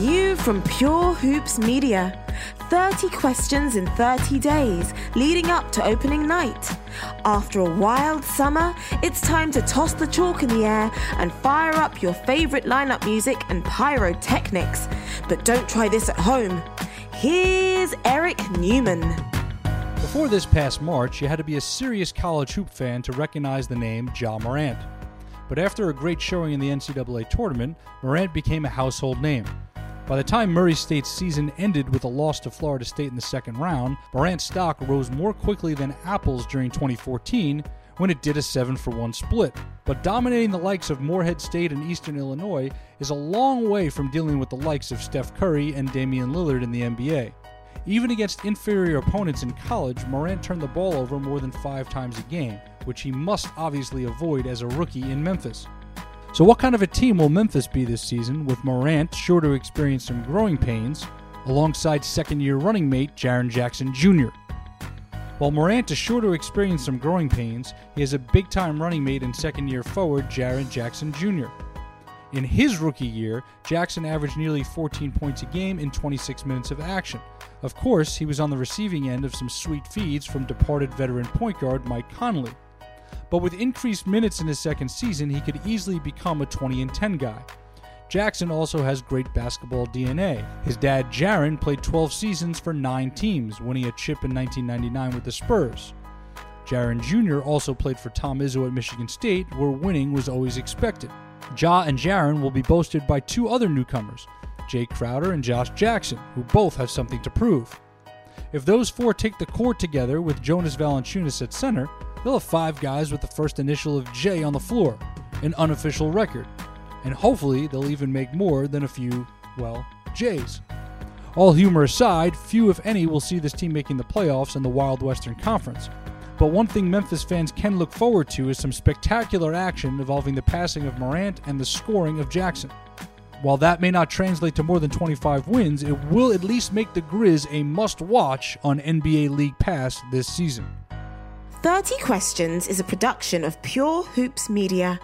New from Pure Hoops Media. 30 questions in 30 days leading up to opening night. After a wild summer, it's time to toss the chalk in the air and fire up your favorite lineup music and pyrotechnics. But don't try this at home. Here's Eric Newman. Before this past March, you had to be a serious college hoop fan to recognize the name Ja Morant. But after a great showing in the NCAA tournament, Morant became a household name. By the time Murray State's season ended with a loss to Florida State in the second round, Morant's stock rose more quickly than Apple's during 2014 when it did a 7 for 1 split. But dominating the likes of Morehead State and Eastern Illinois is a long way from dealing with the likes of Steph Curry and Damian Lillard in the NBA. Even against inferior opponents in college, Morant turned the ball over more than five times a game, which he must obviously avoid as a rookie in Memphis. So, what kind of a team will Memphis be this season, with Morant sure to experience some growing pains, alongside second year running mate Jaren Jackson Jr.? While Morant is sure to experience some growing pains, he has a big time running mate and second year forward Jaren Jackson Jr. In his rookie year, Jackson averaged nearly 14 points a game in 26 minutes of action. Of course, he was on the receiving end of some sweet feeds from departed veteran point guard Mike Conley but with increased minutes in his second season, he could easily become a 20 and 10 guy. Jackson also has great basketball DNA. His dad, Jaren, played 12 seasons for nine teams, winning a chip in 1999 with the Spurs. Jaren Jr. also played for Tom Izzo at Michigan State, where winning was always expected. Ja and Jaren will be boasted by two other newcomers, Jae Crowder and Josh Jackson, who both have something to prove. If those four take the court together with Jonas Valanciunas at center, they'll have five guys with the first initial of J on the floor, an unofficial record. And hopefully, they'll even make more than a few, well, J's. All humor aside, few, if any, will see this team making the playoffs in the Wild Western Conference. But one thing Memphis fans can look forward to is some spectacular action involving the passing of Morant and the scoring of Jackson. While that may not translate to more than 25 wins, it will at least make the Grizz a must watch on NBA League Pass this season. 30 Questions is a production of Pure Hoops Media.